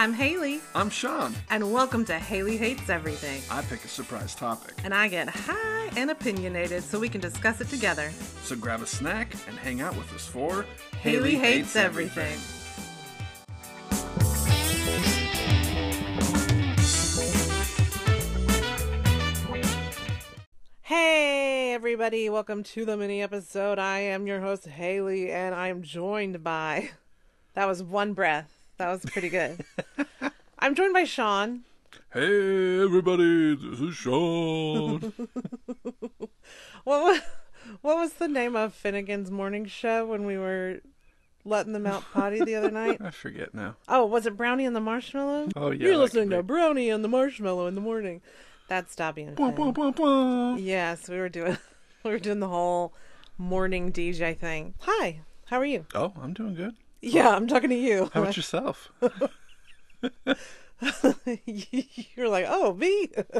I'm Hailey, I'm Sean. and welcome to Hailey Hates Everything. I pick a surprise topic. And I get high and opinionated so we can discuss it together. So grab a snack and hang out with us for Hailey, Hates, everything. Hey, everybody, welcome to the mini episode. I am your host, Hailey, and I am joined by. That was one breath. That was pretty good. I'm joined by Sean. Hey everybody, this is Sean. What was, what was the name of Finnegan's morning show when we were letting them out potty the other night? I forget now. Oh, was it Brownie and the Marshmallow? Oh yeah. You're listening to. Brownie and the Marshmallow in the morning. That's Dobby and Finn. blah, blah. Yes, we were doing we were doing the whole morning DJ thing. Hi, how are you? Oh, I'm doing good. Yeah, I'm talking to you. How about yourself? You're like, oh, me.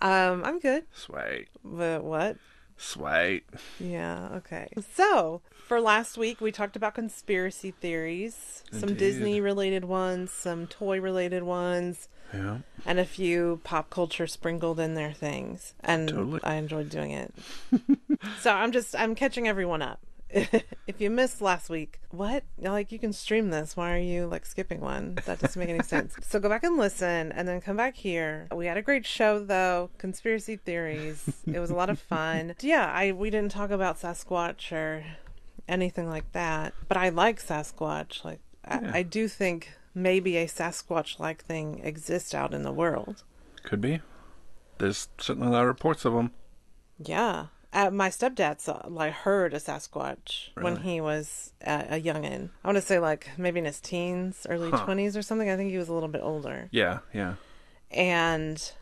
um, I'm good. Sweet, But what? sweet. Yeah, okay. So, for last week, we talked about conspiracy theories, some Disney related ones, some toy related ones, Yeah. and a few pop culture sprinkled in there things. And Totally. I enjoyed doing it. so, I'm just, I'm catching everyone up. if you missed last week, what? Like, you can stream this. Why are you, like, skipping one? That doesn't make any sense. So, go back and listen, and then come back here. We had a great show, though. Conspiracy theories. it was a lot of fun. Yeah, I we didn't talk about Sasquatch or anything like that, but I like Sasquatch. Like, Yeah. I, I do think maybe a Sasquatch-like thing exists out in the world. Could be. There's certainly a lot of reports of them. Yeah. Uh, my stepdad saw, like, heard a Sasquatch when he was uh, a youngin. I want to say, like, maybe in his teens, early Huh. 20s or something. I think he was a little bit older. Yeah, yeah. And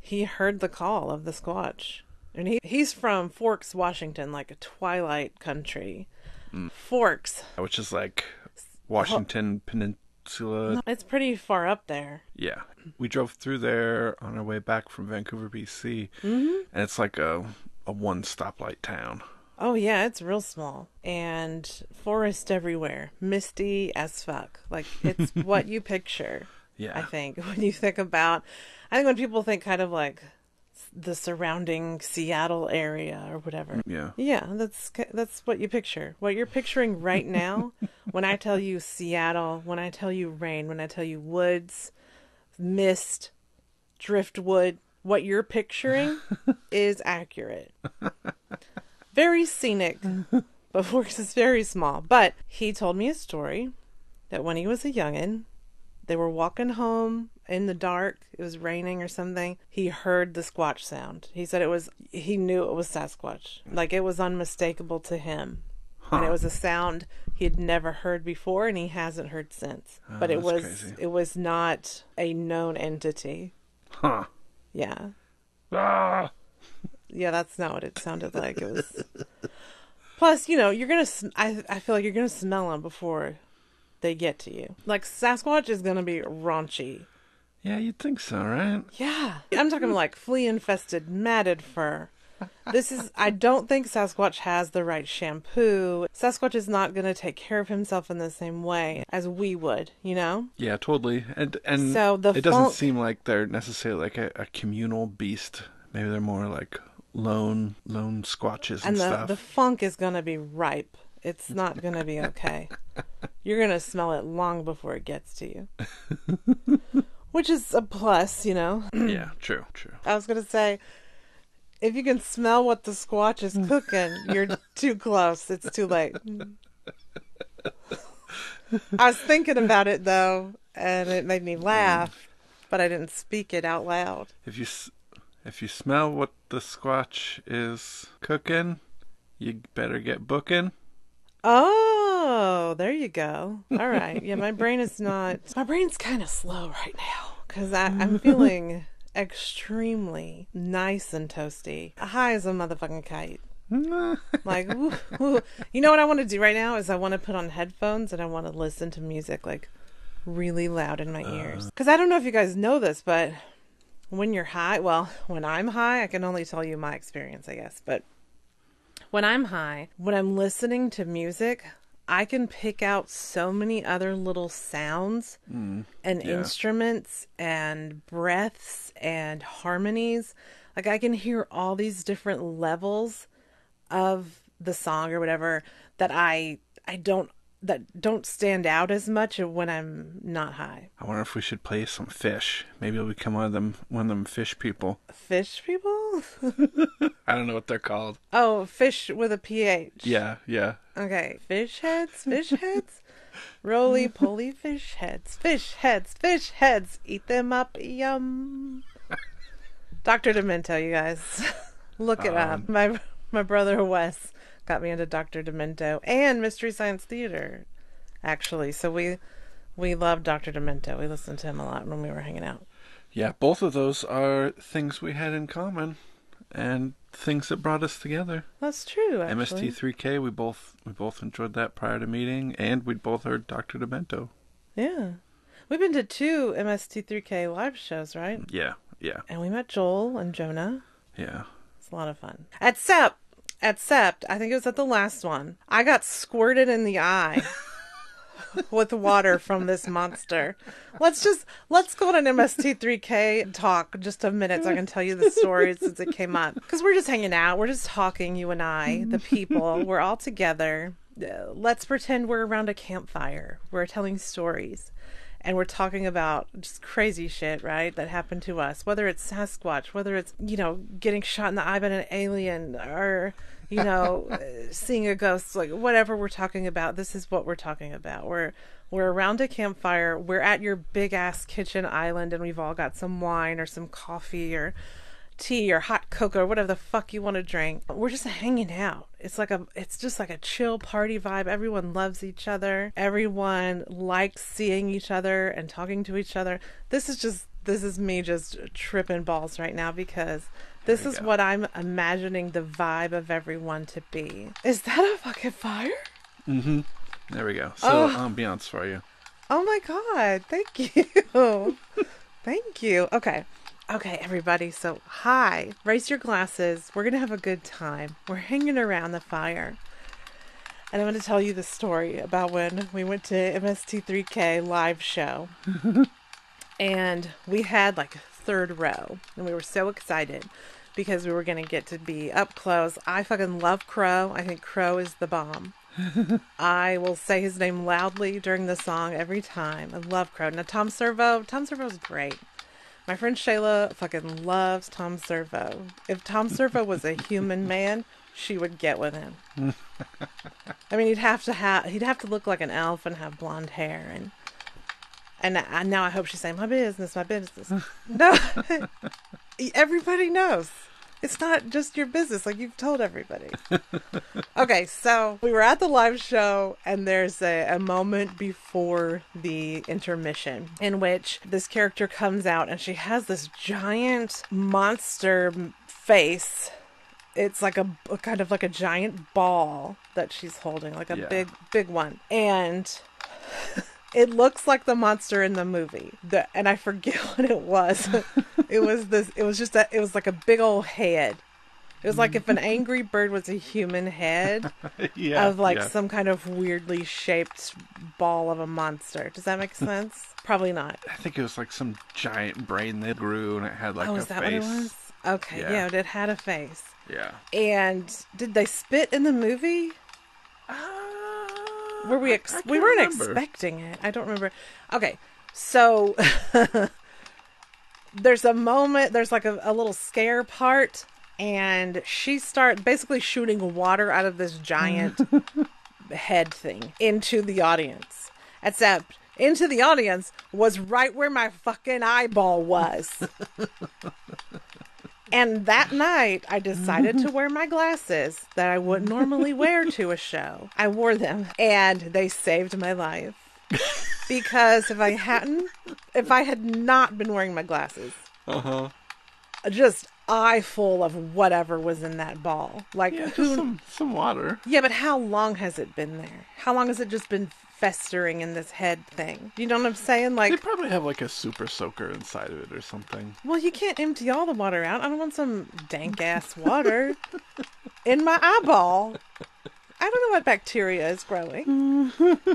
he heard the call of the Squatch. And he, he's from Forks, Washington, like a twilight country. Mm. Forks. Which is like Washington Peninsula. It's pretty far up there. Yeah. We drove through there on our way back from Vancouver, BC, Mm-hmm. and it's like a a one stoplight town. Oh yeah, it's real small and forest everywhere, misty as fuck. Like it's what you picture. Yeah. I think when you think about, I think when people think kind of like the surrounding Seattle area or whatever. Mm, yeah. Yeah, that's that's what you picture. What you're picturing right now, when I tell you Seattle, when I tell you rain, when I tell you woods, mist, driftwood, what you're picturing is accurate. Very scenic, but Forks is very small. But he told me a story that when he was a youngin, they were walking home in the dark. It was raining or something. He heard the squatch sound. He said it was, he knew it was Sasquatch. Like it was unmistakable to him. And it was a sound he had never heard before and he hasn't heard since. Oh, but ah, it was, crazy. it was not a known entity. Huh. Yeah. Ah. Yeah, that's not what it sounded like. It was. Plus, you know, you're gonna. sm- I I feel like you're gonna smell them before they get to you. Like Sasquatch is gonna be raunchy. Yeah, you'd think so, right? Yeah, I'm talking like flea infested, matted fur. This is. I don't think Sasquatch has the right shampoo. Sasquatch is not gonna take care of himself in the same way as we would. You know. Yeah, totally. And and So the it doesn't seem like they're necessarily like a, a communal beast. Maybe they're more like lone lone squatches and, and the stuff. the funk is gonna be ripe. It's not gonna be okay. You're gonna smell it long before it gets to you, which is a plus, you know. yeah, true, true. I was gonna say, if you can smell what the squatch is mm. cooking, you're too close. It's too late. I was thinking about it though, and it made me mm. laugh, but I didn't speak it out loud. If you if you smell what the squatch is cooking, you better get booking. Oh, there you go. All right. Yeah, my brain is not. My brain's kind of slow right now because I'm feeling extremely nice and toasty, high as a motherfucking kite. Like, woo, woo. you know what I want to do right now is I want to put on headphones and I want to listen to music like really loud in my uh. ears. Because I don't know if you guys know this, but when you're high, well, when I'm high, I can only tell you my experience, I guess, but when I'm high, when I'm listening to music, I can pick out so many other little sounds mm, and yeah. instruments and breaths and harmonies. Like I can hear all these different levels of the song or whatever that I I don't that don't stand out as much when I'm not high. I wonder if we should play some Phish. Maybe I'll become one of them one of them Phish people. Fish people? I don't know what they're called. oh, fish with a ph. Yeah, yeah. Okay, fish heads, fish heads, roly poly fish heads, fish heads, fish heads. Eat them up, yum. Doctor Demento, you guys, look it up. Um, my my brother Wes got me into Doctor Demento and Mystery Science Theater, actually. So we we love Doctor Demento. We listened to him a lot when we were hanging out. Yeah, both of those are things we had in common and things that brought us together. That's true. Actually. MST3K, we both we both enjoyed that prior to meeting and we'd both heard Dr. Demento. Yeah, we've been to two MST3K live shows, right? Yeah, yeah, And we met Joel and Jonah. yeah. It's a lot of fun. Except, I think it was at the last one. I got squirted in the eye with water from this monster. Let's just let's go on an MST3K talk just a minute so I can tell you the story since it came up. Because we're just hanging out, we're just talking, you and I, the people. We're all together. Uh, Let's pretend we're around a campfire. We're telling stories and we're talking about just crazy shit, right? That happened to us. Whether it's Sasquatch, whether it's you know getting shot in the eye by an alien, or you know seeing a ghost, like whatever we're talking about. This is what we're talking about. We're we're around a campfire. We're at your big ass kitchen island, and we've all got some wine or some coffee or tea or hot cocoa or whatever the fuck you want to drink. We're just hanging out. It's like a it's just like a chill party vibe. Everyone loves each other. Everyone likes seeing each other and talking to each other. This is just this is me just tripping balls right now because this is go. what I'm imagining the vibe of everyone to be. Is that a fucking fire? Mm-hmm. There we go. So Oh. ambiance for you. Oh my god, thank you. thank you. Okay. Okay, everybody. So, hi. Raise your glasses. We're going to have a good time. We're hanging around the fire. And I'm going to tell you the story about when we went to MST3K live show. and we had like third row. And we were so excited because we were going to get to be up close. I fucking love Crow. I think Crow is the bomb. I will say his name loudly during the song every time. I love Crow. Now Tom Servo, Tom Servo's great. My friend Shayla fucking loves Tom Servo. If Tom Servo was a human man, she would get with him. I mean, he'd have to have he'd have to look like an elf and have blonde hair and and I, now I hope she's saying my business, my business. no, everybody knows. It's not just your business, like you've told everybody. okay, so we were at the live show, and there's a, a moment before the intermission in which this character comes out and she has this giant monster face. It's like a, a kind of like a giant ball that she's holding, like a Yeah. big, big one. And it looks like the monster in the movie. The, and I forget what it was. it was this. It was just a. It was like a big old head. It was like if an angry bird was a human head yeah. of like yeah. some kind of weirdly shaped ball of a monster. Does that make sense? Probably not. I think it was like some giant brain that grew and it had like oh, a is that face. what it was? Okay, Yeah. yeah. it had a face. Yeah. And did they spit in the movie? Uh, Were we? Ex- we weren't remember. expecting it. I don't remember. Okay, so there's a moment. There's like a, a little scare part, and she start basically shooting water out of this giant head thing into the audience. Except into the audience was right where my fucking eyeball was. And that night, I decided to wear my glasses that I wouldn't normally wear to a show. I wore them, and they saved my life. Because if I hadn't, if I had not been wearing my glasses, Uh huh. just eye full of whatever was in that ball. Like, Yeah, who? just some some water. Yeah, but how long has it been there? How long has it just been festering in this head thing? You know what I'm saying? Like They probably have like a super soaker inside of it or something. well, you can't empty all the water out. I don't want some dank ass water in my eyeball. I don't know what bacteria is growing.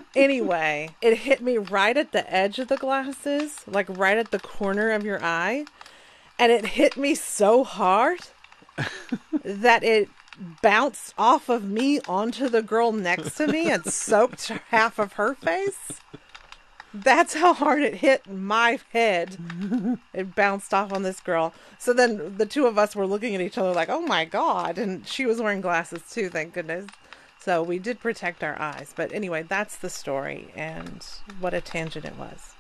anyway, it hit me right at the edge of the glasses, like right at the corner of your eye. And it hit me so hard that it bounced off of me onto the girl next to me and soaked half of her face. That's how hard it hit my head. It bounced off on this girl. So then the two of us were looking at each other like, oh my God. And she was wearing glasses too, thank goodness. So we did protect our eyes. But anyway, that's the story and what a tangent it was.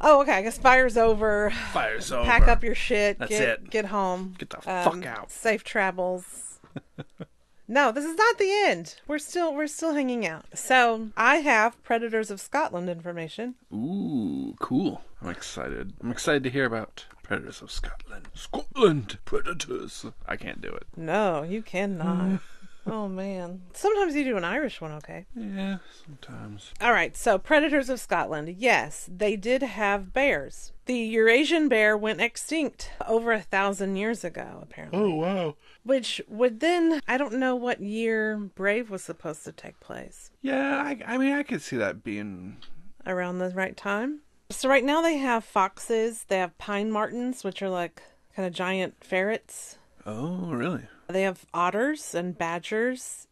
Oh, okay. I guess fire's over. Fire's over. Pack up your shit. That's get, it. Get home. Get the um, fuck out. Safe travels. No, this is not the end. We're still we're still hanging out. So I have Predators of Scotland information. Ooh, cool. I'm excited. I'm excited to hear about Predators of Scotland. Scotland Predators. I can't do it. No, you cannot. oh man. Sometimes you do an Irish one, okay? Yeah, sometimes. All right, so Predators of Scotland. Yes, they did have bears. The Eurasian bear went extinct over a thousand years ago, apparently. Oh wow. Which would then, I don't know what year Brave was supposed to take place. Yeah, I, I mean, I could see that being. Around the right time. So right now they have foxes, they have pine martens, which are like kind of giant ferrets. Oh, really? They have otters and badgers,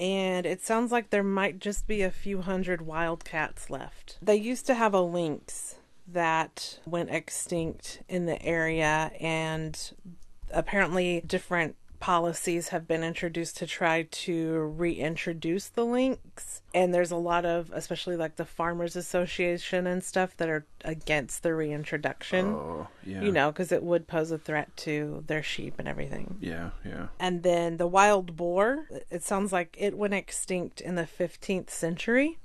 and it sounds like there might just be a few hundred wildcats left. They used to have a lynx that went extinct in the area, and apparently different policies have been introduced to try to reintroduce the lynx and there's a lot of especially like the farmers association and stuff that are against the reintroduction Oh, yeah. you know because it would pose a threat to their sheep and everything Yeah, yeah. and then the wild boar, it sounds like it went extinct in the 15th century,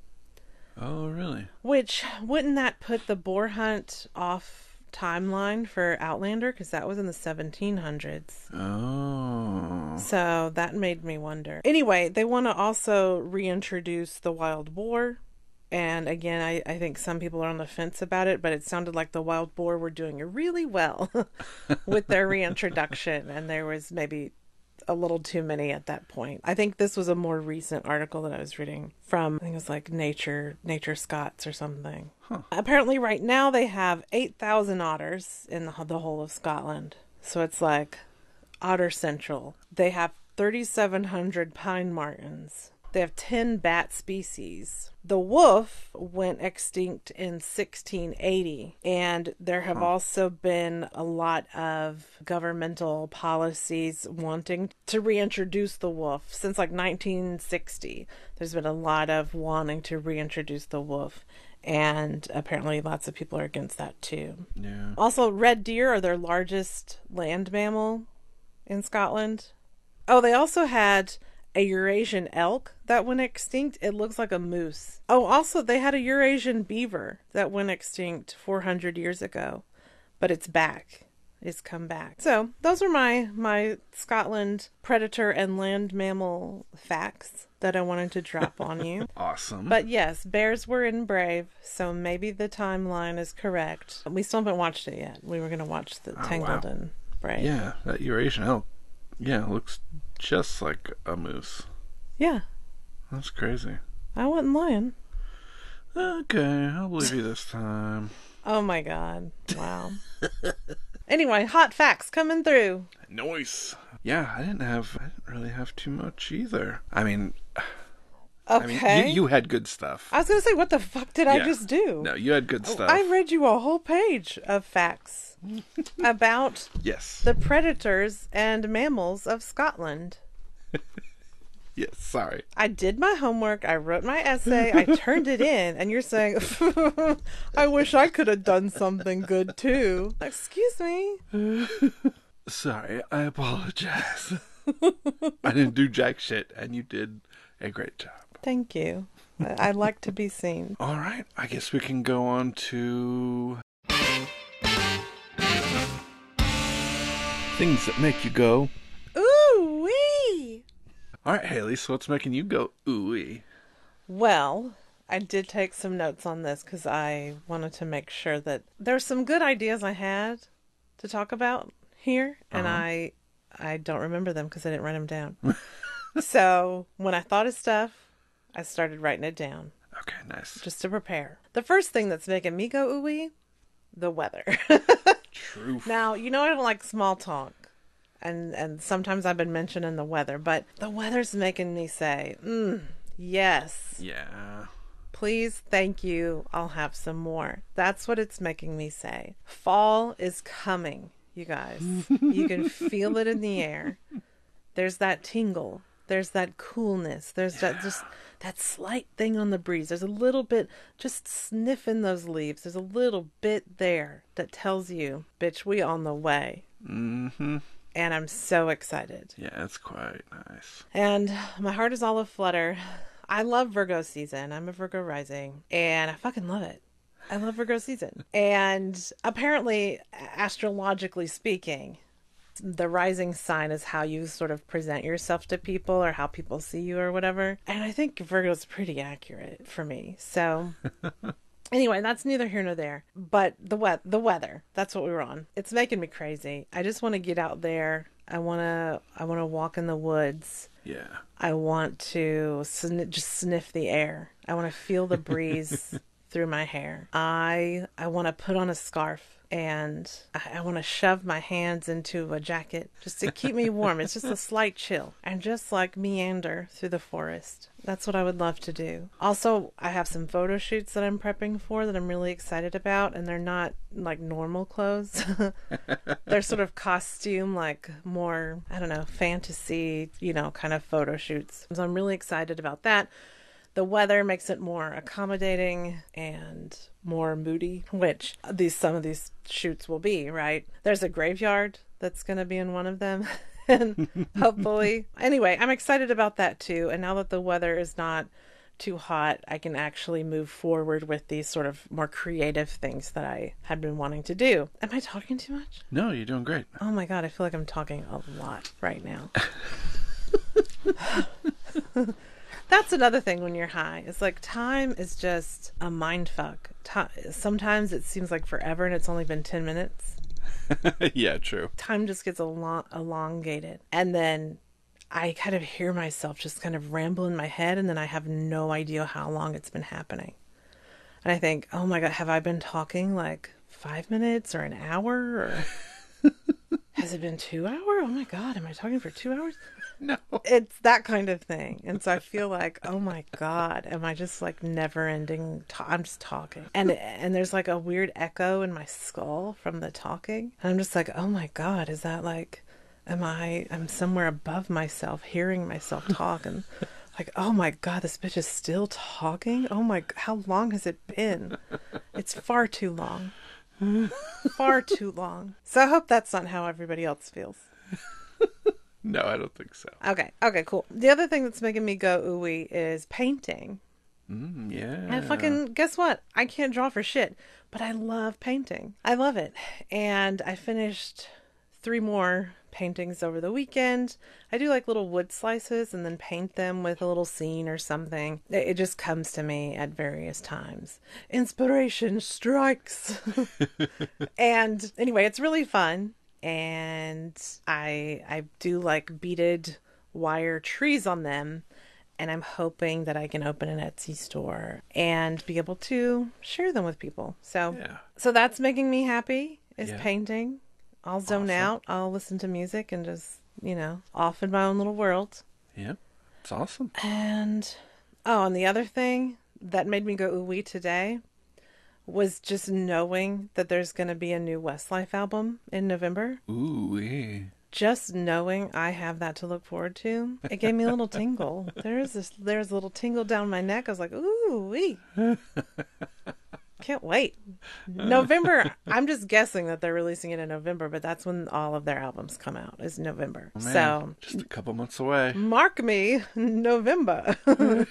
Oh, really? which wouldn't that put the boar hunt off timeline for Outlander because that was in the 1700s. Oh. So that made me wonder. Anyway, they want to also reintroduce the wild boar. And again, I, I think some people are on the fence about it, but it sounded like the wild boar were doing really well with their reintroduction. And there was maybe a little too many at that point. I think this was a more recent article that I was reading from, I think it was like Nature, Nature Scots or something. Apparently, right now they have 8,000 otters in the, the whole of Scotland. So it's like Otter Central. They have 3,700 pine martens. They have 10 bat species. The wolf went extinct in 1680, and there have also been a lot of governmental policies wanting to reintroduce the wolf since like 1960. There's been a lot of wanting to reintroduce the wolf, and apparently lots of people are against that too. Yeah. Also, red deer are their largest land mammal in Scotland. Oh, they also had a Eurasian elk that went extinct. It looks like a moose. Oh, also, they had a Eurasian beaver that went extinct 400 years ago, but it's back. It's come back. So, those are my my Scotland predator and land mammal facts that I wanted to drop on you. Awesome. But yes, bears were in Brave, so maybe the timeline is correct. We still haven't watched it yet. We were going to watch the oh, Tangled wow. and Brave. yeah, that Eurasian elk. Yeah, looks just like a moose. Yeah, That's crazy. I wasn't lying. Okay, I'll believe you this time. Oh my god. Wow. anyway, hot facts coming through. Noise. Yeah, I didn't have. I didn't really have too much either. I mean, Okay. I mean, you, you had good stuff. I was going to say, what the fuck did I just do? No, you had good oh, stuff. I read you a whole page of facts about yes. the predators and mammals of Scotland. Yes. Sorry. I did my homework. I wrote my essay. I turned it in, and you're saying, "I wish I could have done something good too." Excuse me. Sorry. I apologize. I didn't do jack shit, and you did a great job. Thank you. I like to be seen. All right. I guess we can go on to things that make you go. Ooh wee. All right, Hailey. So what's making you go ooey? Well, I did take some notes on this because I wanted to make sure that there's some good ideas I had to talk about here, and uh-huh. I I don't remember them because I didn't write them down. so when I thought of stuff, I started writing it down Okay, nice. just to prepare. The first thing that's making me go ooh ooey, the weather. True. now, you know I don't like small talk. And and sometimes I've been mentioning the weather, but the weather's making me say, mm, yes. Yeah. Please, thank you. I'll have some more. That's what it's making me say. Fall is coming, you guys. you can feel it in the air. There's that tingle. There's that coolness. There's that just that slight thing on the breeze. There's a little bit just sniffing those leaves. There's a little bit there that tells you, bitch, we on the way. Mm-hmm. And I'm so excited. Yeah, it's quite nice. And my heart is all aflutter. I love Virgo season. I'm a Virgo rising, and I fucking love it. I love Virgo season. And apparently, astrologically speaking, the rising sign is how you sort of present yourself to people or how people see you or whatever. And I think Virgo's pretty accurate for me. So Anyway, that's neither here nor there. But the wet the weather, that's what we were on. It's making me crazy. I just want to get out there. I want to I want to walk in the woods. Yeah. I want to sn- just sniff the air. I want to feel the breeze through my hair. I I want to put on a scarf and I, I want to shove my hands into a jacket just to keep me warm. it's just a slight chill and just like meander through the forest. That's what I would love to do. Also, I have some photo shoots that I'm prepping for that I'm really excited about, and they're not like normal clothes. they're sort of costume, like more, I don't know, fantasy, you know, kind of photo shoots. So I'm really excited about that. The weather makes it more accommodating and more moody, which these some of these shoots will be, right? There's a graveyard that's going to be in one of them. and hopefully, anyway, I'm excited about that too. And now that the weather is not too hot, I can actually move forward with these sort of more creative things that I had been wanting to do. Am I talking too much? No, you're doing great. Oh my god, I feel like I'm talking a lot right now. That's another thing when you're high. It's like time is just a mind fuck. Ti sometimes it seems like forever and it's only been 10 minutes. yeah, true. Time just gets elo- elongated. And then I kind of hear myself just kind of ramble in my head and then I have no idea how long it's been happening. And I think, oh my God, have I been talking like five minutes or an hour? Or has it been two hours? Oh my God, am I talking for two hours? No. it's that kind of thing. And so i feel like oh my god am i just like never ending ta- i'm just talking. And and there's like a weird echo in my skull from the talking. And i'm just like oh my god is that like am i i'm somewhere above myself hearing myself talk and like oh my god this bitch is still talking? Oh my how long has it been? It's far too long. Far too long. So i hope that's not how everybody else feels No, I don't think so. Okay. Okay. Cool. The other thing that's making me go ooey is painting. Mm, yeah. And fucking guess what? I can't draw for shit, but I love painting. I love it. And I finished three more paintings over the weekend. I do like little wood slices and then paint them with a little scene or something. It it just comes to me at various times. Inspiration strikes. and anyway, it's really fun and I I do like beaded wire trees on them and I'm hoping that I can open an Etsy store and be able to share them with people. So Yeah. so that's making me happy is Yeah. painting. I'll zone Awesome. out. I'll listen to music and just, you know, off in my own little world. Yeah. It's awesome. And oh, and the other thing that made me go ooh wee today was just knowing that there's going to be a new Westlife album in November. Ooh, yeah. Just knowing I have that to look forward to, it gave me a little tingle. There's this, there's a little tingle down my neck. I was like, ooh wee. Can't wait. November. I'm just guessing that they're releasing it in November, but that's when all of their albums come out. Is November. Oh, man, so just a couple months away. mark me November. I'm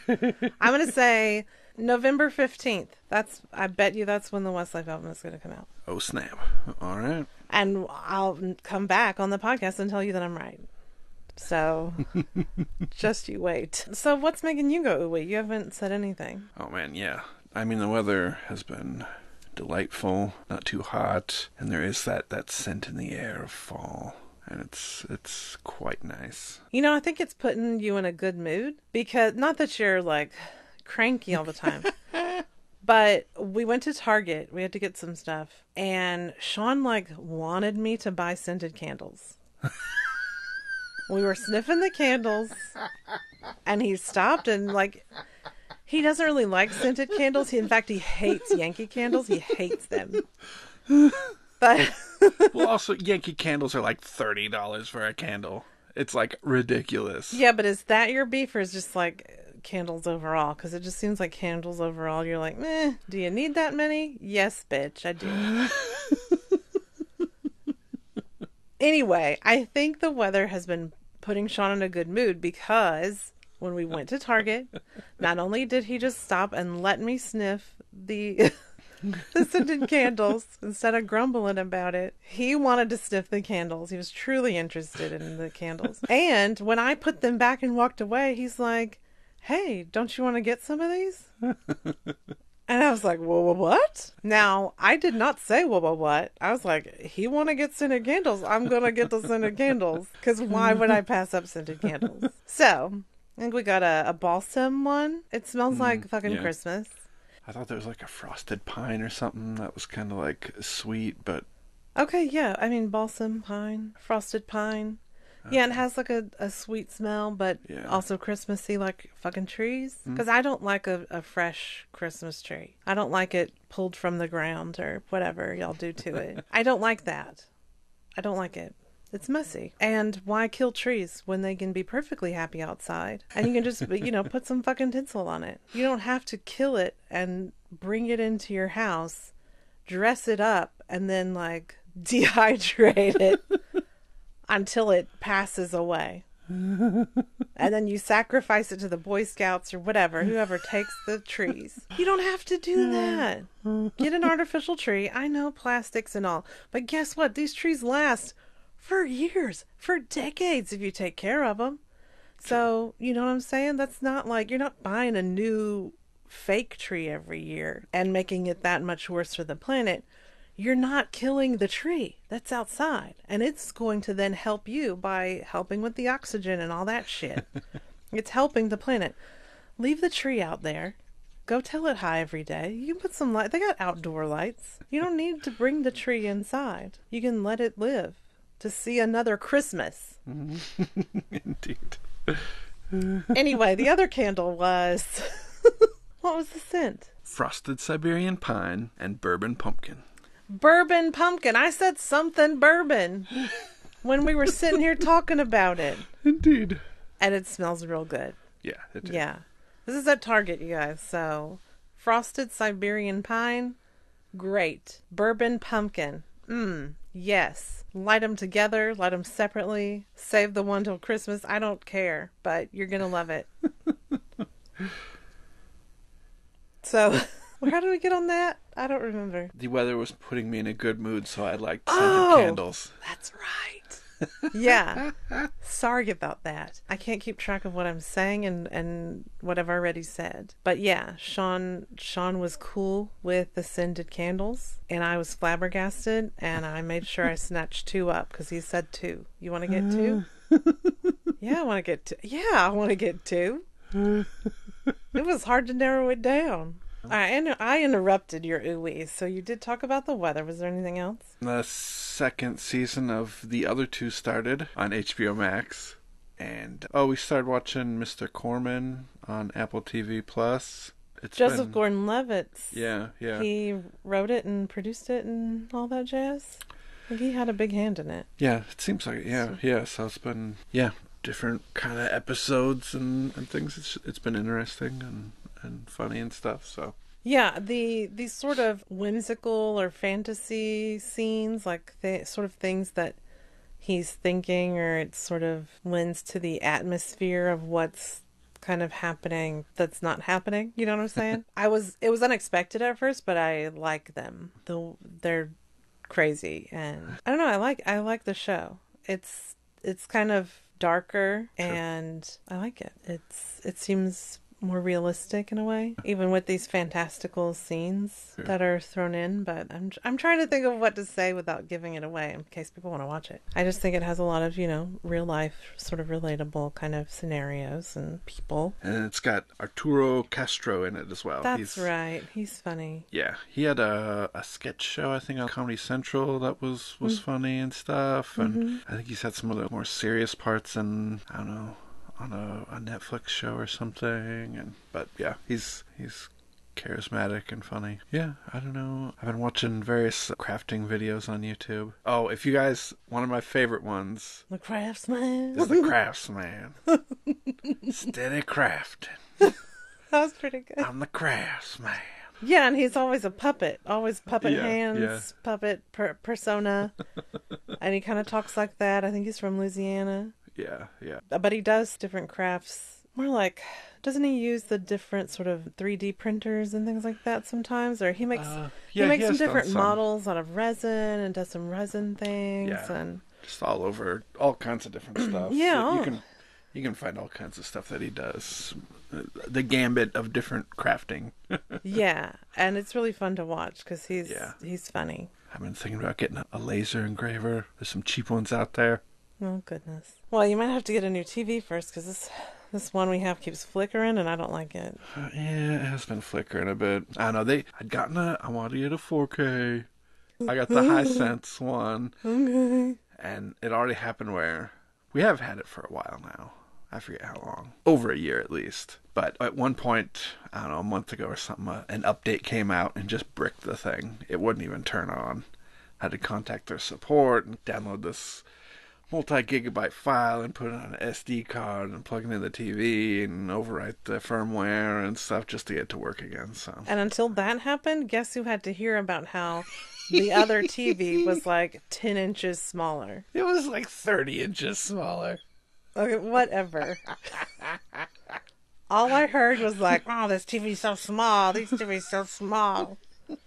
gonna say November fifteenth. That's I bet you that's when the Westlife album is gonna come out, Oh snap! All right. and I'll come back on the podcast and tell you that I'm right. So just you wait. So what's making you go wee? You haven't said anything. Oh man, yeah. I mean, the weather has been delightful, not too hot, and there is that that scent in the air of fall. and it's it's quite nice. You know, I think it's putting you in a good mood because not that you're like cranky all the time. but we went to Target. We had to get some stuff and Sean like wanted me to buy scented candles. we were sniffing the candles and he stopped and like he doesn't really like scented candles. He in fact he hates Yankee candles. He hates them. But well, also Yankee candles are like thirty dollars for a candle. It's like ridiculous. Yeah, but is that your beef or is just like candles overall? Because it just seems like candles overall. You're like, meh. Do you need that many? Yes, bitch, I do. anyway, I think the weather has been putting Sean in a good mood because when we went to Target, not only did he just stop and let me sniff the the scented candles instead of grumbling about it. He wanted to sniff the candles. He was truly interested in the candles. And when I put them back and walked away, he's like, "Hey, don't you want to get some of these?" And I was like, "Whoa, what?" Now I did not say "whoa, whoa, what." I was like, "He want to get scented candles. I'm gonna get the scented candles because why would I pass up scented candles?" So I think we got a, a balsam one. It smells mm, like fucking yeah. Christmas. I thought there was like a frosted pine or something that was kind of like sweet, but Okay, yeah. I mean, balsam pine, frosted pine. Yeah, it has like a, a sweet smell, but Yeah. also Christmassy, like fucking trees. Mm-hmm. Because I don't like a, a fresh Christmas tree. I don't like it pulled from the ground or whatever y'all do to it. I don't like that. I don't like it. It's messy. And why kill trees when they can be perfectly happy outside? And you can just, you know, put some fucking tinsel on it. You don't have to kill it and bring it into your house, dress it up, and then like dehydrate it until it passes away. and then you sacrifice it to the Boy Scouts or whatever, whoever takes the trees. You don't have to do that. Get an artificial tree. I know plastics and all, but guess what? These trees last for years, for decades if you take care of them. So, you know what I'm saying? That's not like you're not buying a new fake tree every year and making it that much worse for the planet. You're not killing the tree that's outside, and it's going to then help you by helping with the oxygen and all that shit. it's helping the planet. Leave the tree out there. Go tell it hi every day. You can put some light. They got outdoor lights. You don't need to bring the tree inside. You can let it live to see another Christmas. Mm-hmm. indeed. Anyway, the other candle was what was the scent? Frosted Siberian pine and bourbon pumpkin. Bourbon pumpkin. I said something bourbon when we were sitting here talking about it. Indeed. And it smells real good. Yeah. Yeah. This is at Target, you guys. So, frosted Siberian pine, great. Bourbon pumpkin, mmm, yes. Light them together, light them separately. Save the one till Christmas. I don't care, but you're gonna love it. so, how did we get on that? I don't remember. The weather was putting me in a good mood, so I liked oh, scented Oh! candles. That's right. yeah. Sorry about that. I can't keep track of what I'm saying and and what I've already said. But yeah, Sean Sean was cool with the scented candles and I was flabbergasted and I made sure I snatched two up cuz he said two. You want to get two? yeah, I want to get two. Yeah, I want to get two. it was hard to narrow it down. I I interrupted your ooey, so you did talk about the weather. Was there anything else? The second season of the other two started on HBO Max. And oh, we started watching Mr. Corman on Apple TV Plus. It's Joseph been- Gordon-Levitt's. Yeah, yeah. He wrote it and produced it and all that jazz. I think he had a big hand in it. Yeah, it seems like it. Yeah, yeah. So it's been yeah, different kind of episodes and, and things. It's it's been interesting and and funny and stuff. So Yeah, the these sort of whimsical or fantasy scenes, like th- sort of things that he's thinking, or it sort of lends to the atmosphere of what's kind of happening that's not happening. You know what I'm saying? I was it was unexpected at first, but I like them. The they're crazy, and I don't know. I like I like the show. It's it's kind of darker, and I like it. It's it seems more realistic in a way, even with these fantastical scenes Sure. that are thrown in. But I'm I'm trying to think of what to say without giving it away in case people want to watch it. I just think it has a lot of you know real life sort of relatable kind of scenarios and people. And it's got Arturo Castro in it as well. That's He's- right. He's funny. Yeah, he had a, a sketch show I think on Comedy Central that was was Mm. funny and stuff, and Mm-hmm. I think he's had some of the more serious parts in I don't know on a, a Netflix show or something. And but yeah, he's he's charismatic and funny. Yeah, I don't know. I've been watching various crafting videos on YouTube. Oh, if you guys, one of my favorite ones The craftsman. is the craftsman. Steady crafting. that was pretty good. I'm the craftsman. Yeah, and he's always a puppet, always puppet Yeah, hands, yeah. puppet per- persona, and he kind of talks like that. I think he's from Louisiana, Yeah, yeah. but he does different crafts. More like, doesn't he use the different sort of 3D printers and things like that sometimes? Or he makes Uh, he yeah, he makes some different some. models out of resin and does some resin things Yeah. and just all over all kinds of different stuff. Yeah. you, you can you can find all kinds of stuff that he does. Uh, The gambit of different crafting. yeah, and it's really fun to watch because he's Yeah. he's funny. I've been thinking about getting a laser engraver. There's some cheap ones out there. Oh goodness. Well, you might have to get a new TV first because this this one we have keeps flickering and I don't like it. Uh, yeah, it has been flickering a bit. I know they. I'd gotten a. I wanted to get a 4K. I got the Hisense one, Okay. and it already happened where we have had it for a while now. I forget how long, over a year at least. But at one point, I don't know, a month ago or something, uh, an update came out and just bricked the thing. It wouldn't even turn on. I had to contact their support and download this multi-gigabyte file and put it on an SD card and plug it in the TV and overwrite the firmware and stuff just to get it to work again. So And until that happened, guess who had to hear about how the other TV was like 10 inches smaller? it was like 30 inches smaller. Okay, whatever. All I heard was like, oh, this TV's so small. These TV's so small.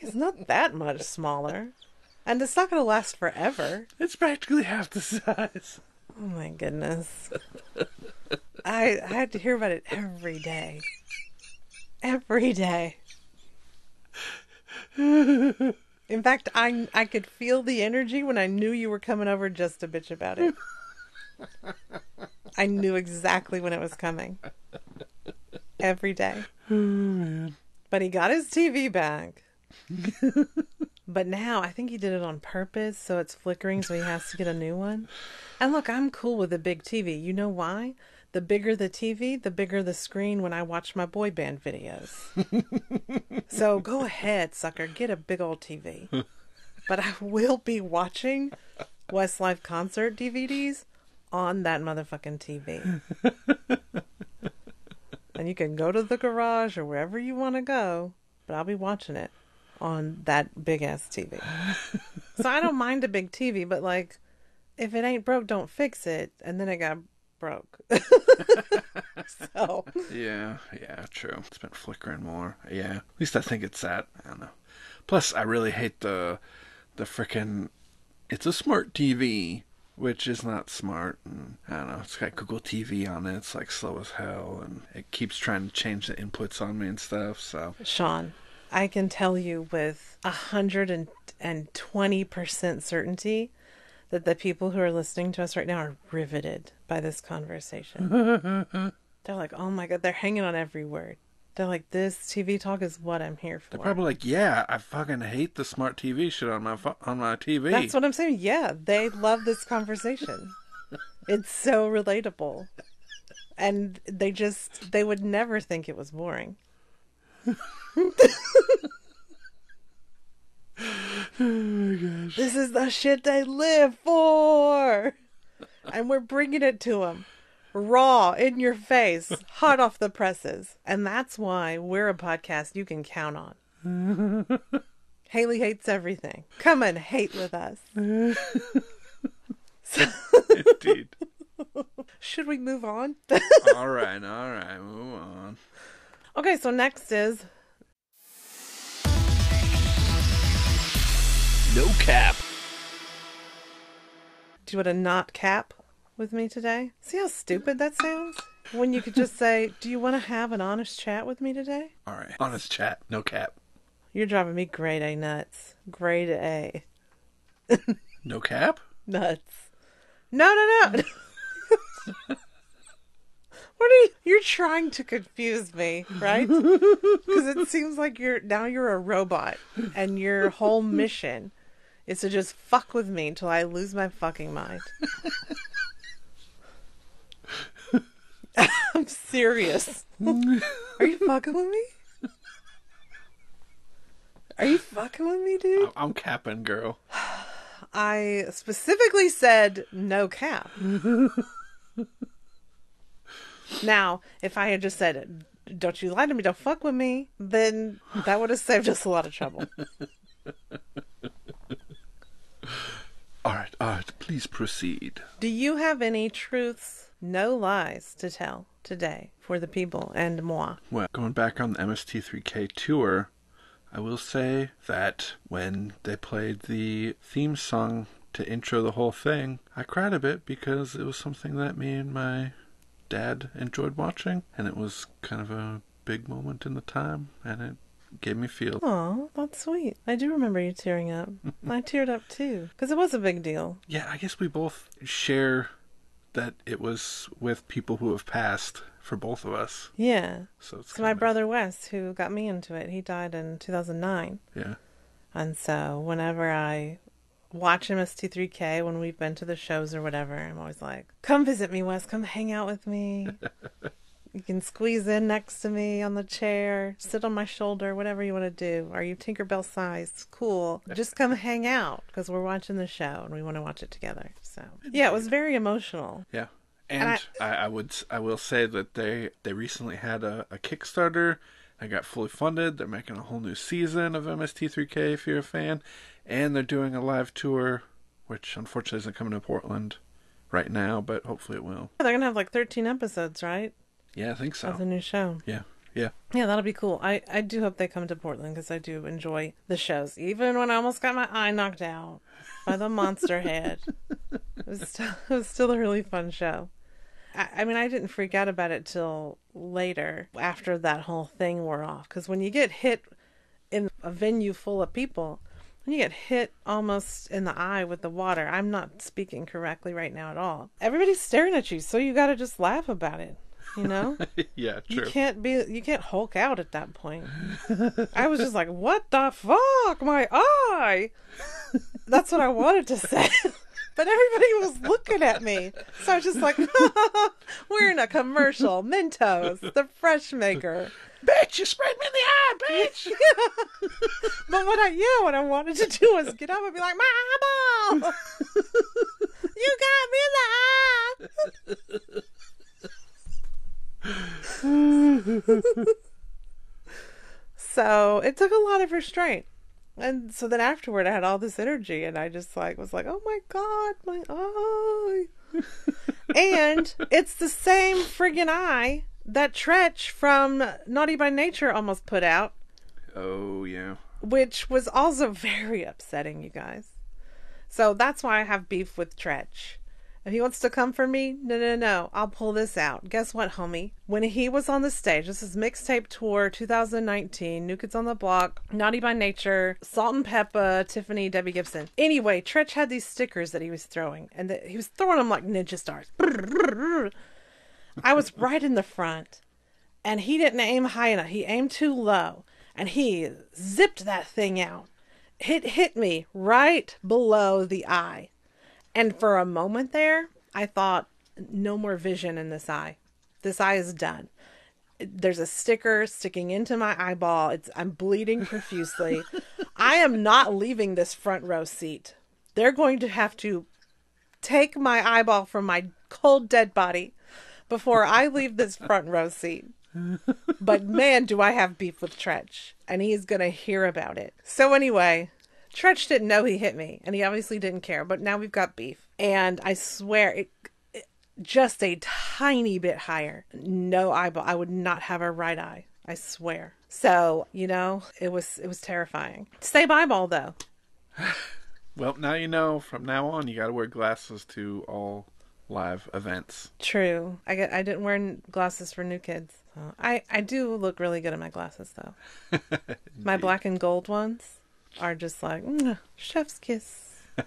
It's not that much smaller. And it's not going to last forever. It's practically half the size. Oh my goodness. I I had to hear about it every day. Every day. In fact, I I could feel the energy when I knew you were coming over just to bitch about it. I knew exactly when it was coming. Every day. Oh, man. But he got his TV back. but now I think he did it on purpose, so it's flickering, so he has to get a new one. And look, I'm cool with a big TV. You know why? The bigger the TV, the bigger the screen when I watch my boy band videos. so go ahead, sucker, get a big old TV. But I will be watching Westlife concert DVDs on that motherfucking TV. and you can go to the garage or wherever you want to go, but I'll be watching it on that big ass TV. so I don't mind a big TV, but like, if it ain't broke, don't fix it. And then it got broke. so Yeah, yeah, true. It's been flickering more. Yeah, at least I think it's that. I don't know. Plus, I really hate the the frickin' It's a smart TV, which is not smart. And I don't know. It's got Google TV on it. It's like slow as hell, and it keeps trying to change the inputs on me and stuff. So Sean, I can tell you with a hundred and twenty percent certainty that the people who are listening to us right now are riveted by this conversation. they're like, "Oh my god!" They're hanging on every word. They're like, "This TV talk is what I'm here for." they're probably like, "Yeah, I fucking hate the smart TV shit on my on my TV." That's what I'm saying. Yeah, they love this conversation. it's so relatable. And they just they would never think it was boring. This is the shit they live for. And we're bringing it to them raw in your face, hot off the presses. And that's why we're a podcast you can count on. Hailey hates everything. Come and hate with us. Indeed. Should we move on? all right, all right, move on. Okay, so next is No cap. do you want to not cap? with me today? See how stupid that sounds? When you could just say, Do you want to have an honest chat with me today? All right. Honest chat. No cap. You're driving me grade A nuts. Grade A No cap? nuts. No, no, no. what are you? You're trying to confuse me, right? Because it seems like you're now you're a robot, and your whole mission is to just fuck with me until I lose my fucking mind. I'm serious. Are you fucking with me? Are you fucking with me, dude? I'm capping, girl. I specifically said no cap. now, if I had just said, don't you lie to me, don't fuck with me, then that would have saved us a lot of trouble. All right. All right. Please proceed. Do you have any truths, no lies to tell today for the people and moi? Well, going back on the MST3K tour, I will say that when they played the theme song to intro the whole thing, I cried a bit because it was something that me and my dad enjoyed watching, and it was kind of a big moment in the time, and it gave me feel. Oh, that's sweet. I do remember you tearing up. I teared up too, because it was a big deal. Yeah, I guess we both share that it was with people who have passed for both of us. Yeah. So it's So my kinda- brother Wes, who got me into it, he died in 2009. Yeah. And so whenever I watch MST3K when we've been to the shows or whatever, I'm always like, come visit me, Wes. Come hang out with me. you can squeeze in next to me on the chair, sit on my shoulder, whatever you want to do. Are you Tinkerbell sized? Cool. Just come hang out because we're watching the show and we want to watch it together. So, yeah, it was very emotional. Yeah. And, And I, I, would I will say that they they recently had a, a Kickstarter that got fully funded. They're making a whole new season of MST3K if you're a fan, and they're doing a live tour, which unfortunately isn't coming to Portland right now, but hopefully it will. They're going to have like 13 episodes, right? Yeah, I think so. Of the new show. Yeah, yeah. Yeah, that'll be cool. I, I do hope they come to Portland because I do enjoy the shows. Even when I almost got my eye knocked out by the monster head, it was still, it was still a really fun show. I, I mean, I didn't freak out about it till later after that whole thing wore off. Because when you get hit in a venue full of people, when you get hit almost in the eye with the water, I'm not speaking correctly right now at all. Everybody's staring at you, so you got to just laugh about it. You know? yeah, true. You can't be you can't hulk out at that point. I was just like, "What the fuck? My eye!" That's what I wanted to say, but everybody was looking at me, so I was just like, "We're in a commercial, Mentos, the fresh maker." Bitch, you sprayed me in the eye, bitch! But what I yeah, what I wanted to do was get up and be like, "My eyeball! you got me in the eye!" so it took a lot of restraint. And so then afterward I had all this energy and I just like was like, Oh my god, my eye And it's the same friggin' eye that Treach from Naughty by Nature almost put out, oh, yeah. which was also very upsetting, you guys. So that's why I have beef with Treach. If he wants to come for me, no, no, no, I'll pull this out. Guess what, homie? When he was on the stage, this is Mixtape Tour 2019, New Kids on the Block, Naughty by Nature, Salt and Pepa, Tiffany, Debbie Gibson. Anyway, Treach had these stickers that he was throwing, and that he was throwing them like ninja stars. I was right in the front, and he didn't aim high enough. He aimed too low, and he zipped that thing out. It hit me right below the eye. And for a moment there, I thought, no more vision in this eye. This eye is done. There's a sticker sticking into my eyeball. It's I'm bleeding profusely. I am not leaving this front row seat. They're going to have to take my eyeball from my cold dead body before I leave this front row seat. But man, do I have beef with Treach, and he's gonna hear about it. So anyway, Treach didn't know he hit me, and he obviously didn't care. But now we've got beef, and I swear it, it just a tiny bit higher. No eyeball. I would not have a right eye. I swear. So you know, it was it was terrifying. Same eyeball though. Well, now you know. From now on, you got to wear glasses to all live events. True. I get. I didn't wear glasses for new kids. So I I do look really good in my glasses though. my black and gold ones are just like "Mwah, chef's kiss.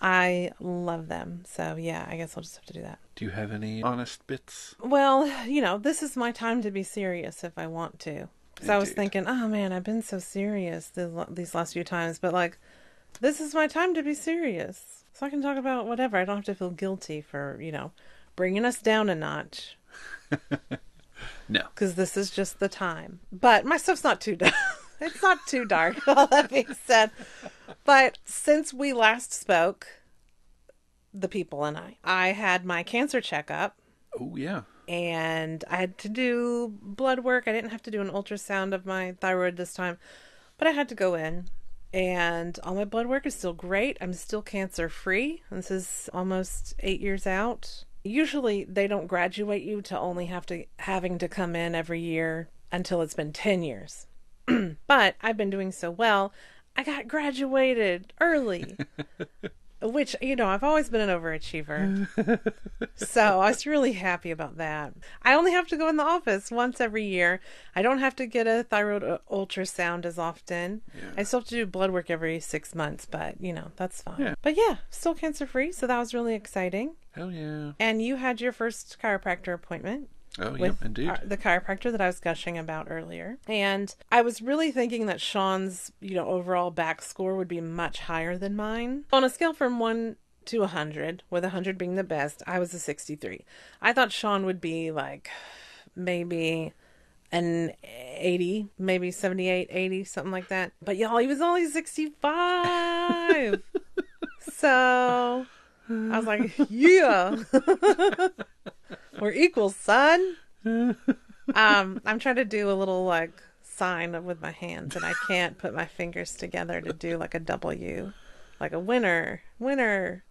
I love them. So yeah, I guess I'll just have to do that. Do you have any honest bits? Well, you know, this is my time to be serious if I want to. Because I was thinking, oh man, I've been so serious the, these last few times, but like, this is my time to be serious. So I can talk about whatever. I don't have to feel guilty for, you know, bringing us down a notch. No. Because this is just the time. But my stuff's not too dark. It's not too dark, all that being said. But since we last spoke, the people and I, I had my cancer checkup Oh yeah. and I had to do blood work. I didn't have to do an ultrasound of my thyroid this time, but I had to go in. And all my blood work is still great. I'm still cancer free. This is almost eight years out. Usually, they don't graduate you to only have to having to come in every year until it's been ten years. but I've been doing so well, I got graduated early. Which, you know, I've always been an overachiever. so I was really happy about that. I only have to go in the office once every year. I don't have to get a thyroid ultrasound as often. Yeah. I still have to do blood work every six months, but, you know, that's fine. Yeah. But yeah, still cancer free. So that was really exciting. Hell yeah. And you had your first chiropractor appointment Oh yeah, uh, indeed. our- the chiropractor that I was gushing about earlier. And I was really thinking that Sean's, you know, overall back score would be much higher than mine. On a scale from 1 to 100, with 100 being the best, I was a 63. I thought Sean would be like maybe an 80, maybe 78, 80, something like that. But y'all, he was only 65. so I was like, yeah. We're equal, son. um, I'm trying to do a little like sign with my hands, and I can't put my fingers together to do like a W, like a winner, winner,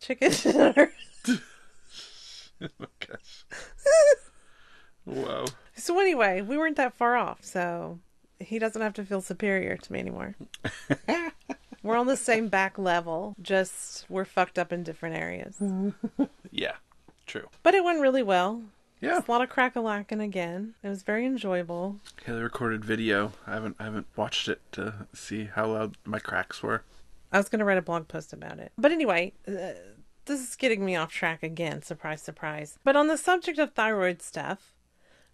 chicken dinner. oh gosh. Whoa. so anyway, we weren't that far off, so he doesn't have to feel superior to me anymore. we're on the same back level, just we're fucked up in different areas. Yeah. True. But it went really well. Yeah. A lot of crack a lacking again. It was very enjoyable. Yeah, they recorded video. I haven't I haven't watched it to see how loud my cracks were. I was going to write a blog post about it. But anyway, uh, this is getting me off track again. Surprise, surprise. But on the subject of thyroid stuff,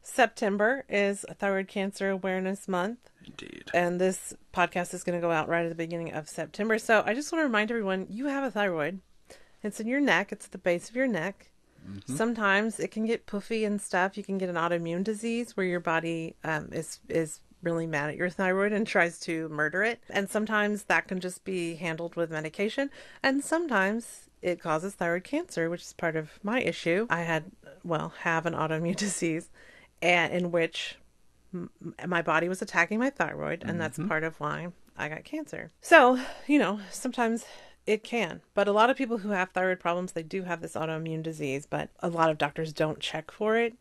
September is Thyroid Cancer Awareness Month. Indeed. And this podcast is going to go out right at the beginning of September. So I just want to remind everyone you have a thyroid. It's in your neck, it's at the base of your neck. Sometimes it can get puffy and stuff. You can get an autoimmune disease where your body um, is is really mad at your thyroid and tries to murder it. And sometimes that can just be handled with medication. And sometimes it causes thyroid cancer, which is part of my issue. I had, well, have an autoimmune disease, and in which m- my body was attacking my thyroid, and that's part of why I got cancer. So, you know, sometimes it can. But a lot of people who have thyroid problems, they do have this autoimmune disease, but a lot of doctors don't check for it.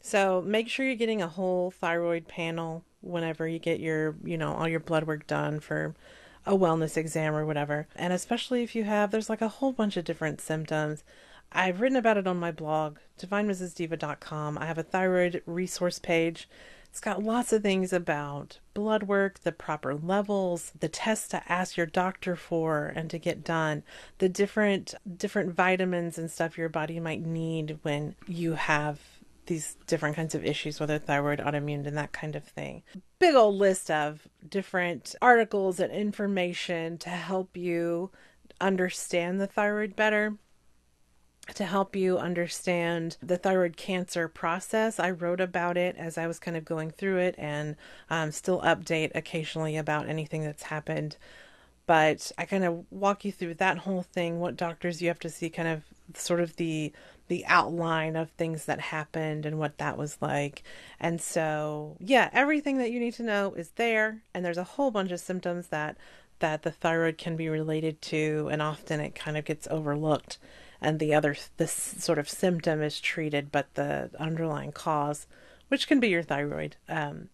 So make sure you're getting a whole thyroid panel whenever you get your, you know, all your blood work done for a wellness exam or whatever. And especially if you have, there's like a whole bunch of different symptoms. I've written about it on my blog, divinemrsdiva.com. I have a thyroid resource page. It's got lots of things about blood work, the proper levels, the tests to ask your doctor for and to get done, the different different vitamins and stuff your body might need when you have these different kinds of issues, whether thyroid, autoimmune, and that kind of thing. Big old list of different articles and information to help you understand the thyroid better to help you understand the thyroid cancer process. I wrote about it as I was kind of going through it and um, still update occasionally about anything that's happened. But I kind of walk you through that whole thing, what doctors you have to see, kind of sort of the the outline of things that happened and what that was like. And so, yeah, everything that you need to know is there and there's a whole bunch of symptoms that that the thyroid can be related to and often it kind of gets overlooked and the other this sort of symptom is treated but the underlying cause which can be your thyroid um,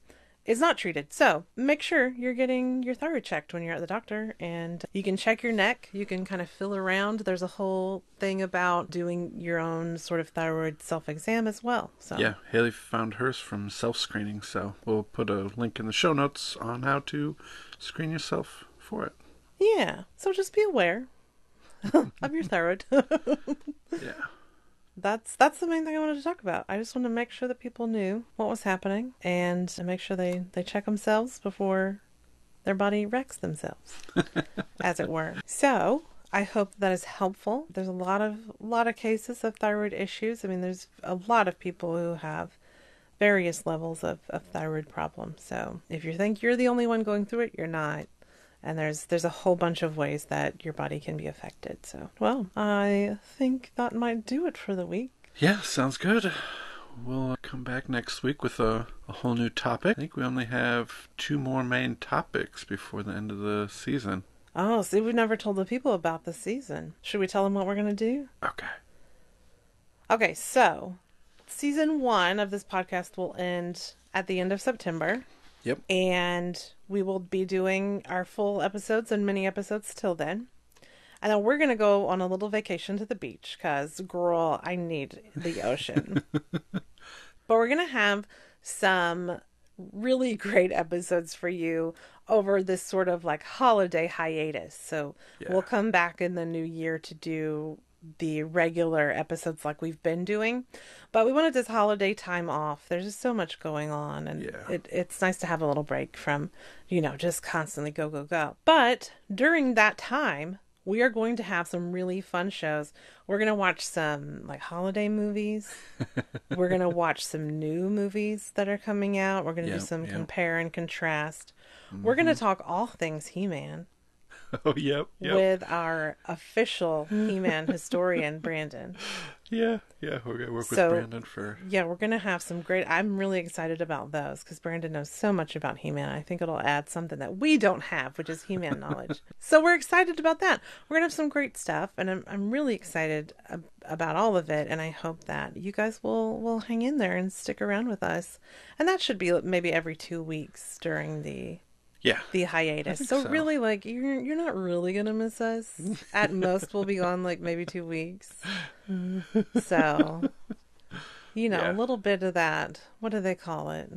is not treated. So make sure you're getting your thyroid checked when you're at the doctor. And you can check your neck. You can kind of feel around. There's a whole thing about doing your own sort of thyroid self exam as well. So Yeah, Hailey found hers from self screening, so we'll put a link in the show notes on how to screen yourself for it. yeah. So just be aware of your thyroid. Yeah. that's that's the main thing I wanted to talk about. I just wanted to make sure that people knew what was happening and to make sure they they check themselves before their body wrecks themselves, as it were. So I hope that is helpful. There's a lot of lot of cases of thyroid issues. I mean, there's a lot of people who have various levels of, of thyroid problems. So if you think you're the only one going through it, you're not. And there's there's a whole bunch of ways that your body can be affected. So well, I think that might do it for the week. Yeah, sounds good. We'll come back next week with a, a whole new topic. I think we only have two more main topics before the end of the season. Oh, see, we've never told the people about the season. Should we tell them what we're going to do? Okay. Okay, so season one of this podcast will end at the end of September, Yep. and we will be doing our full episodes and mini episodes till then. And then we're going to go on a little vacation to the beach because, girl, I need the ocean. but we're going to have some really great episodes for you over this sort of like holiday hiatus. So Yeah. we'll come back in the new year to do the regular episodes like we've been doing. But we wanted this holiday time off. There's just so much going on and Yeah. it, it's nice to have a little break from, you know, just constantly go, go, go. But during that time, we are going to have some really fun shows. We're going to watch some like holiday movies. We're going to watch some new movies that are coming out. We're going to Yeah, do some yeah. compare and contrast. We're going to mm-hmm. talk all things He Man Oh, yep. Yep. with our official He Man historian, Brandon. yeah. Yeah. We're going to work So- with Brandon for. Yeah, we're going to have some great. I'm really excited about those because Brandon knows so much about He Man. I think it'll add something that we don't have, which is He Man knowledge. so we're excited about that. We're going to have some great stuff, and I'm, I'm really excited ab- about all of it. And I hope that you guys will, will hang in there and stick around with us. And that should be maybe every two weeks during the Yeah. the hiatus. So, so. really, like you're you're not really gonna miss us. At most, we'll be gone like maybe two weeks. So, you know, Yeah. a little bit of that. What do they call it?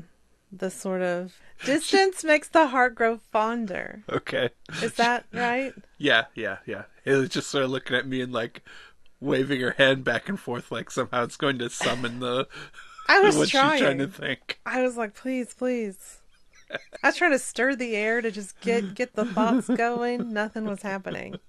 The sort of distance makes the heart grow fonder. Okay. Is that right? Yeah. Yeah. Yeah. Hailey's just sort of looking at me and like waving her hand back and forth like somehow it's going to summon the. I was trying. trying to think. I was like, please, please. I was trying to stir the air to just get get the thoughts going. Nothing was happening.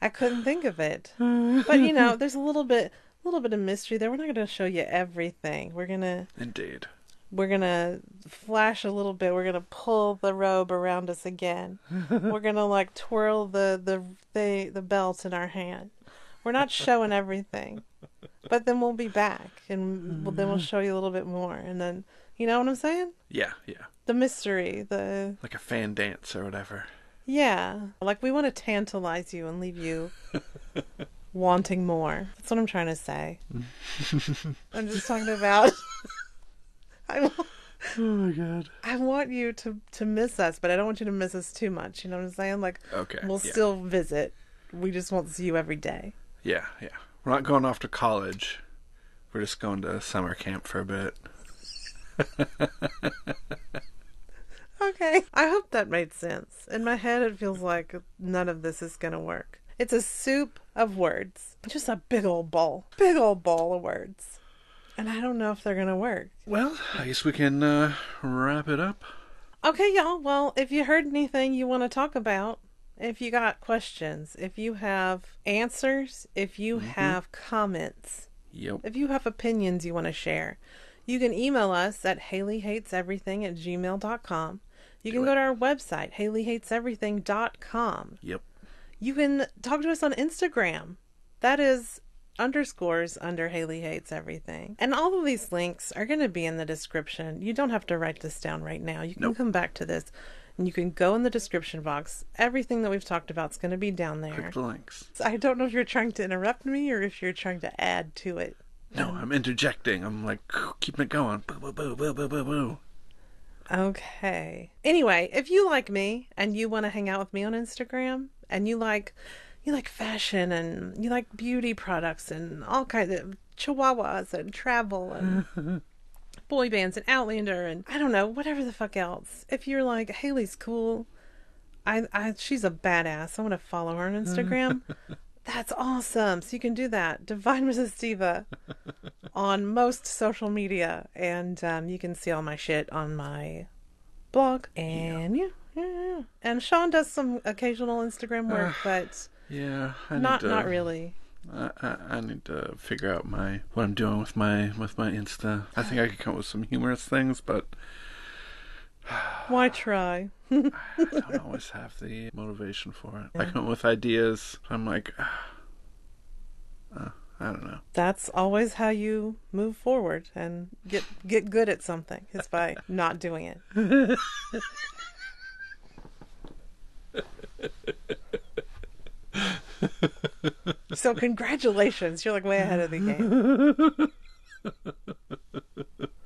I couldn't think of it. But you know, there's a little bit a little bit of mystery there. We're not going to show you everything. We're going to Indeed. we're going to flash a little bit. We're going to pull the robe around us again. We're going to like twirl the the the the belt in our hand. We're not showing everything. But then we'll be back and we'll, then we'll show you a little bit more and then you know what I'm saying? Yeah. Yeah. the mystery, the Like a fan dance or whatever. yeah, like we want to tantalize you and leave you wanting more. That's what I'm trying to say. I'm just talking about. I wa- Oh my god. I want you to to miss us, but I don't want you to miss us too much. You know what I'm saying? Like Okay. we'll yeah. still visit. We just won't see you every day. Yeah, yeah. We're not going off to college. We're just going to summer camp for a bit. Okay. I hope that made sense. In my head, it feels like none of this is going to work. It's a soup of words. Just a big old bowl. Big old bowl of words. And I don't know if they're going to work. Well, I guess we can uh, wrap it up. Okay, y'all. Well, if you heard anything you want to talk about, if you got questions, if you have answers, if you have comments, Yep. if you have opinions you want to share, you can email us at haleyhateseverything at gmail.com. You can go to our website, haleyhateseverything.com. Yep. You can talk to us on Instagram. That is underscores under Hailey Hates Everything. And all of these links are going to be in the description. You don't have to write this down right now. You can Nope. come back to this and you can go in the description box. Everything that we've talked about is going to be down there. Click the links. I don't know if you're trying to interrupt me or if you're trying to add to it. No, I'm interjecting. I'm like keeping it going. Boo, boo, boo, boo, boo, boo, boo. Okay. Anyway, if you like me and you want to hang out with me on Instagram and you like you like fashion and you like beauty products and all kinds of chihuahuas and travel and boy bands and Outlander and I don't know, whatever the fuck else. If you're like Hailey's cool, I I she's a badass. I want to follow her on Instagram. That's awesome. So you can do that. Divine Mrs. Diva on most social media. And um, you can see all my shit on my blog. And yeah, yeah, yeah. And Sean does some occasional Instagram work, but Yeah, I not to, not really. I, I, I need to figure out my what I'm doing with my with my Insta. I think I could come up with some humorous things, but Why try? I don't always have the motivation for it. I come up with ideas. I'm like, uh, I don't know. That's always how you move forward and get get good at something. Is by not doing it. so congratulations, you're like way ahead of the game.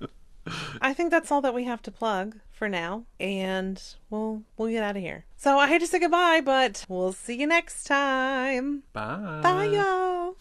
I think that's all that we have to plug for now, and we'll we'll get out of here. So I hate to say goodbye, but we'll see you next time. Bye. Bye, y'all.